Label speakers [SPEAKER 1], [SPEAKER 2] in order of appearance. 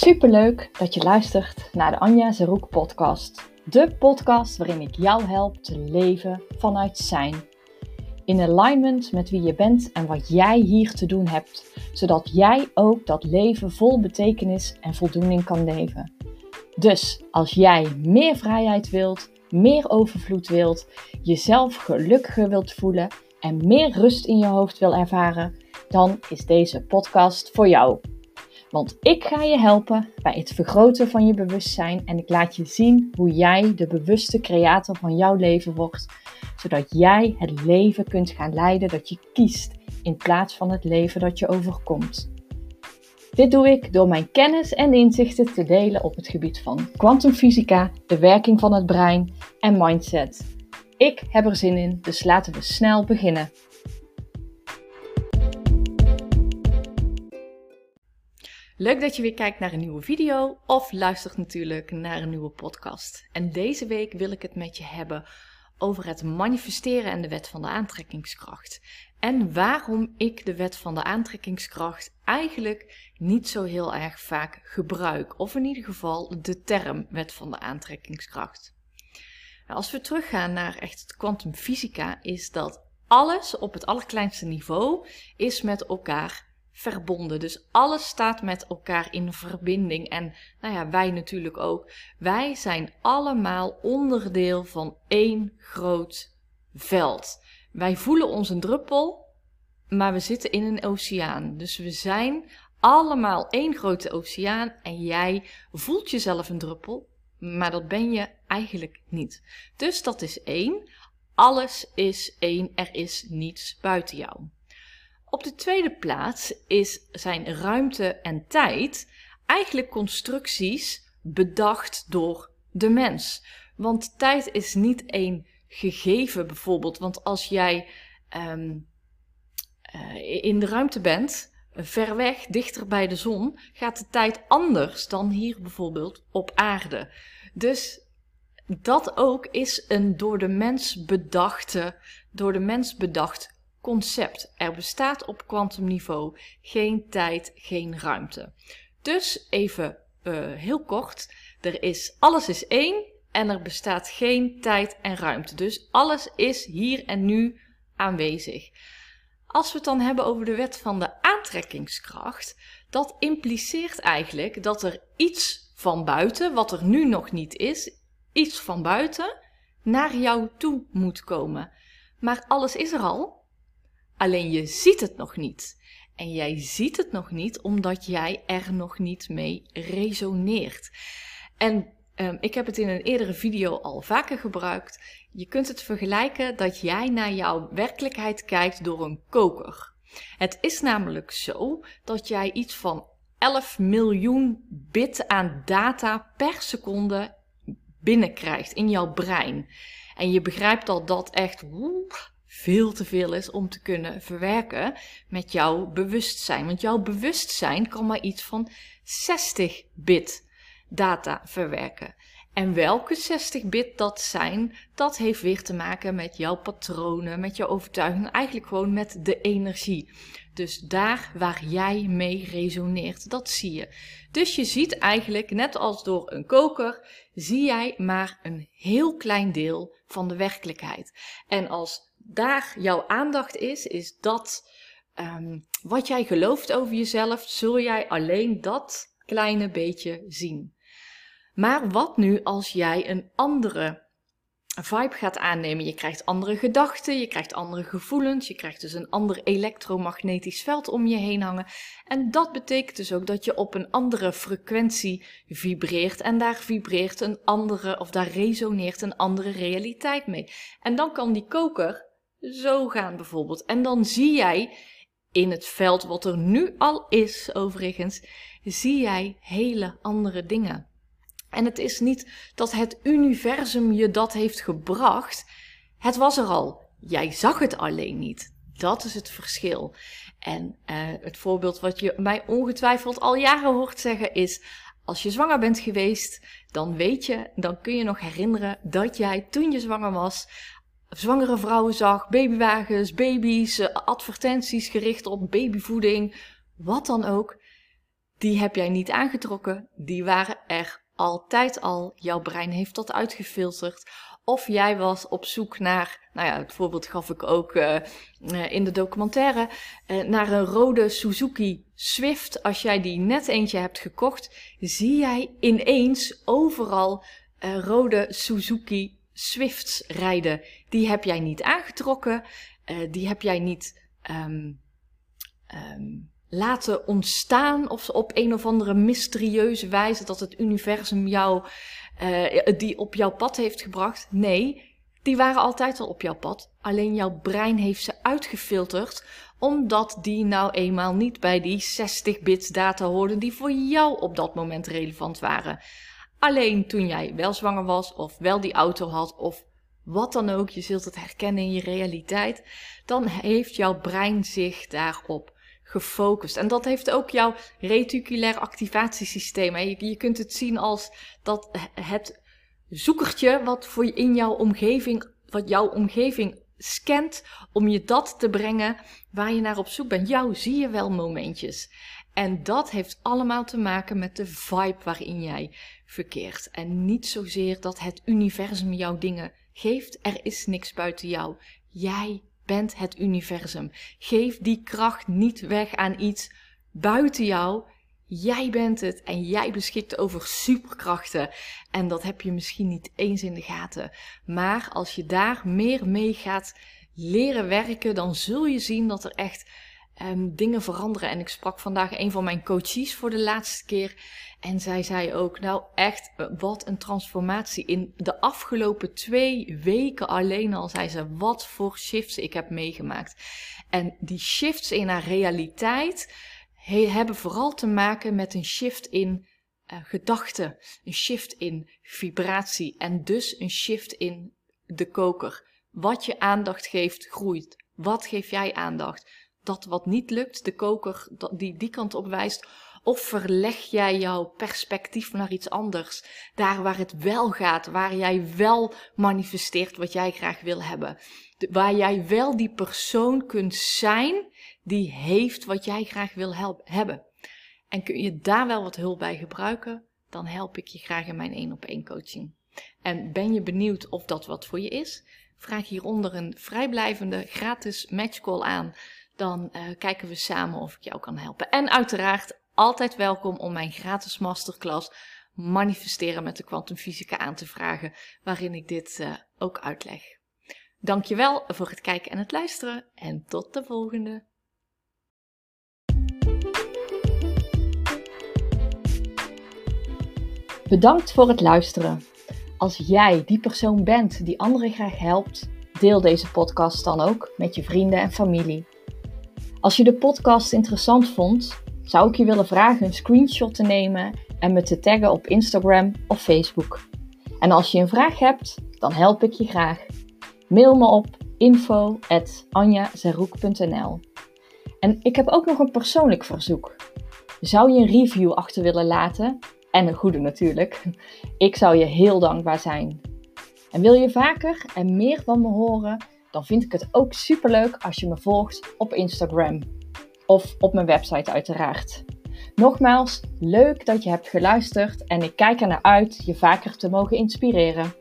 [SPEAKER 1] Superleuk dat je luistert naar de Anja Zeroek podcast. De podcast waarin ik jou help te leven vanuit zijn. In alignment met wie je bent en wat jij hier te doen hebt, zodat jij ook dat leven vol betekenis en voldoening kan leven. Dus als jij meer vrijheid wilt, meer overvloed wilt, jezelf gelukkiger wilt voelen en meer rust in je hoofd wil ervaren, dan is deze podcast voor jou. Want ik ga je helpen bij het vergroten van je bewustzijn en ik laat je zien hoe jij de bewuste creator van jouw leven wordt, zodat jij het leven kunt gaan leiden dat je kiest in plaats van het leven dat je overkomt. Dit doe ik door mijn kennis en inzichten te delen op het gebied van kwantumfysica, de werking van het brein en mindset. Ik heb er zin in, dus laten we snel beginnen. Leuk dat je weer kijkt naar een nieuwe video of luistert natuurlijk naar een nieuwe podcast. En deze week wil ik het met je hebben over het manifesteren en de wet van de aantrekkingskracht. En waarom ik de wet van de aantrekkingskracht eigenlijk niet zo heel erg vaak gebruik. Of in ieder geval de term wet van de aantrekkingskracht. Nou, als we teruggaan naar echt het kwantumfysica, is dat alles op het allerkleinste niveau is met elkaar verbonden. Dus alles staat met elkaar in verbinding. En nou ja, wij natuurlijk ook. Wij zijn allemaal onderdeel van één groot veld. Wij voelen ons een druppel, maar we zitten in een oceaan. Dus we zijn allemaal één grote oceaan en jij voelt jezelf een druppel, maar dat ben je eigenlijk niet. Dus dat is één. Alles is één, er is niets buiten jou. Op de tweede plaats is, zijn ruimte en tijd eigenlijk constructies bedacht door de mens. Want tijd is niet één gegeven bijvoorbeeld. Want als jij um, uh, in de ruimte bent, ver weg, dichter bij de zon, gaat de tijd anders dan hier bijvoorbeeld op aarde. Dus dat ook is een door de mens bedachte, door de mens bedacht concept. Er bestaat op kwantumniveau geen tijd, geen ruimte. Dus even uh, heel kort, er is alles is één en er bestaat geen tijd en ruimte. Dus alles is hier en nu aanwezig. Als we het dan hebben over de wet van de aantrekkingskracht, dat impliceert eigenlijk dat er iets van buiten, wat er nu nog niet is, iets van buiten naar jou toe moet komen. Maar alles is er al, alleen je ziet het nog niet. En jij ziet het nog niet omdat jij er nog niet mee resoneert. En um, ik heb het in een eerdere video al vaker gebruikt. Je kunt het vergelijken dat jij naar jouw werkelijkheid kijkt door een koker. Het is namelijk zo dat jij iets van 11 miljoen bit aan data per seconde binnenkrijgt in jouw brein. En je begrijpt dat dat echt veel te veel is om te kunnen verwerken met jouw bewustzijn. Want jouw bewustzijn kan maar iets van 60 bit data verwerken. En welke 60 bit dat zijn, dat heeft weer te maken met jouw patronen, met jouw overtuiging, eigenlijk gewoon met de energie. Dus daar waar jij mee resoneert, dat zie je. Dus je ziet eigenlijk, net als door een koker, zie jij maar een heel klein deel van de werkelijkheid. En als daar jouw aandacht is, is dat um, wat jij gelooft over jezelf, zul jij alleen dat kleine beetje zien. Maar wat nu als jij een andere vibe gaat aannemen? Je krijgt andere gedachten, je krijgt andere gevoelens, je krijgt dus een ander elektromagnetisch veld om je heen hangen. En dat betekent dus ook dat je op een andere frequentie vibreert en daar vibreert een andere of daar resoneert een andere realiteit mee. En dan kan die koker zo gaan bijvoorbeeld. En dan zie jij in het veld wat er nu al is, overigens, zie jij hele andere dingen. En het is niet dat het universum je dat heeft gebracht. Het was er al. Jij zag het alleen niet. Dat is het verschil. En uh, het voorbeeld wat je mij ongetwijfeld al jaren hoort zeggen is: als je zwanger bent geweest, dan weet je, dan kun je nog herinneren dat jij toen je zwanger was, zwangere vrouwen zag, babywagens, baby's, advertenties gericht op babyvoeding, wat dan ook. die heb jij niet aangetrokken. Die waren er altijd al. Jouw brein heeft dat uitgefilterd. Of jij was op zoek naar, nou ja, het voorbeeld gaf ik ook uh, in de documentaire, uh, naar een rode Suzuki Swift. Als jij die net eentje hebt gekocht, zie jij ineens overal rode Suzuki Swifts rijden. Die heb jij niet aangetrokken, die heb jij niet um, laten ontstaan of op een of andere mysterieuze wijze dat het universum jou uh, die op jouw pad heeft gebracht. Nee, die waren altijd al op jouw pad. Alleen jouw brein heeft ze uitgefilterd, omdat die nou eenmaal niet bij die 60 bits data hoorden die voor jou op dat moment relevant waren. Alleen toen jij wel zwanger was, of wel die auto had, of wat dan ook, je zult het herkennen in je realiteit, dan heeft jouw brein zich daarop gefocust. En dat heeft ook jouw reticulair activatiesysteem. Je, je kunt het zien als dat het zoekertje wat voor je in jouw omgeving, wat jouw omgeving scant om je dat te brengen waar je naar op zoek bent. Jou zie je wel momentjes. En dat heeft allemaal te maken met de vibe waarin jij verkeert. En niet zozeer dat het universum jou dingen geeft. Er is niks buiten jou. Jij bent het universum. Geef die kracht niet weg aan iets buiten jou. Jij bent het en jij beschikt over superkrachten. En dat heb je misschien niet eens in de gaten. Maar als je daar meer mee gaat leren werken, dan zul je zien dat er echt um, dingen veranderen. En ik sprak vandaag een van mijn coaches voor de laatste keer. En zij zei ook, nou echt, wat een transformatie. In de afgelopen twee weken alleen al zei ze, wat voor shifts ik heb meegemaakt. En die shifts in haar realiteit hebben vooral te maken met een shift in uh, gedachten. Een shift in vibratie. En dus een shift in de koker. Wat je aandacht geeft, groeit. Wat geef jij aandacht? Dat wat niet lukt, de koker die die kant op wijst of verleg jij jouw perspectief naar iets anders? Daar waar het wel gaat, waar jij wel manifesteert wat jij graag wil hebben. waar jij wel die persoon kunt zijn die heeft wat jij graag wil hebben. En kun je daar wel wat hulp bij gebruiken, dan help ik je graag in mijn 1 op 1 coaching. En ben je benieuwd of dat wat voor je is? Vraag hieronder een vrijblijvende gratis matchcall aan. Dan uh, kijken we samen of ik jou kan helpen. En uiteraard altijd welkom om mijn gratis masterclass Manifesteren met de kwantumfysica aan te vragen, waarin ik dit uh, ook uitleg. Dankjewel voor het kijken en het luisteren en tot de volgende. Bedankt voor het luisteren. Als jij die persoon bent die anderen graag helpt, deel deze podcast dan ook met je vrienden en familie. Als je de podcast interessant vond, zou ik je willen vragen een screenshot te nemen en me te taggen op Instagram of Facebook. En als je een vraag hebt, dan help ik je graag. Mail me op info.anjazeroek.nl En ik heb ook nog een persoonlijk verzoek. Zou je een review achter willen laten? En een goede natuurlijk. Ik zou je heel dankbaar zijn. En wil je vaker en meer van me horen? Dan vind ik het ook superleuk als je me volgt op Instagram of op mijn website uiteraard. Nogmaals, leuk dat je hebt geluisterd en ik kijk er naar uit je vaker te mogen inspireren.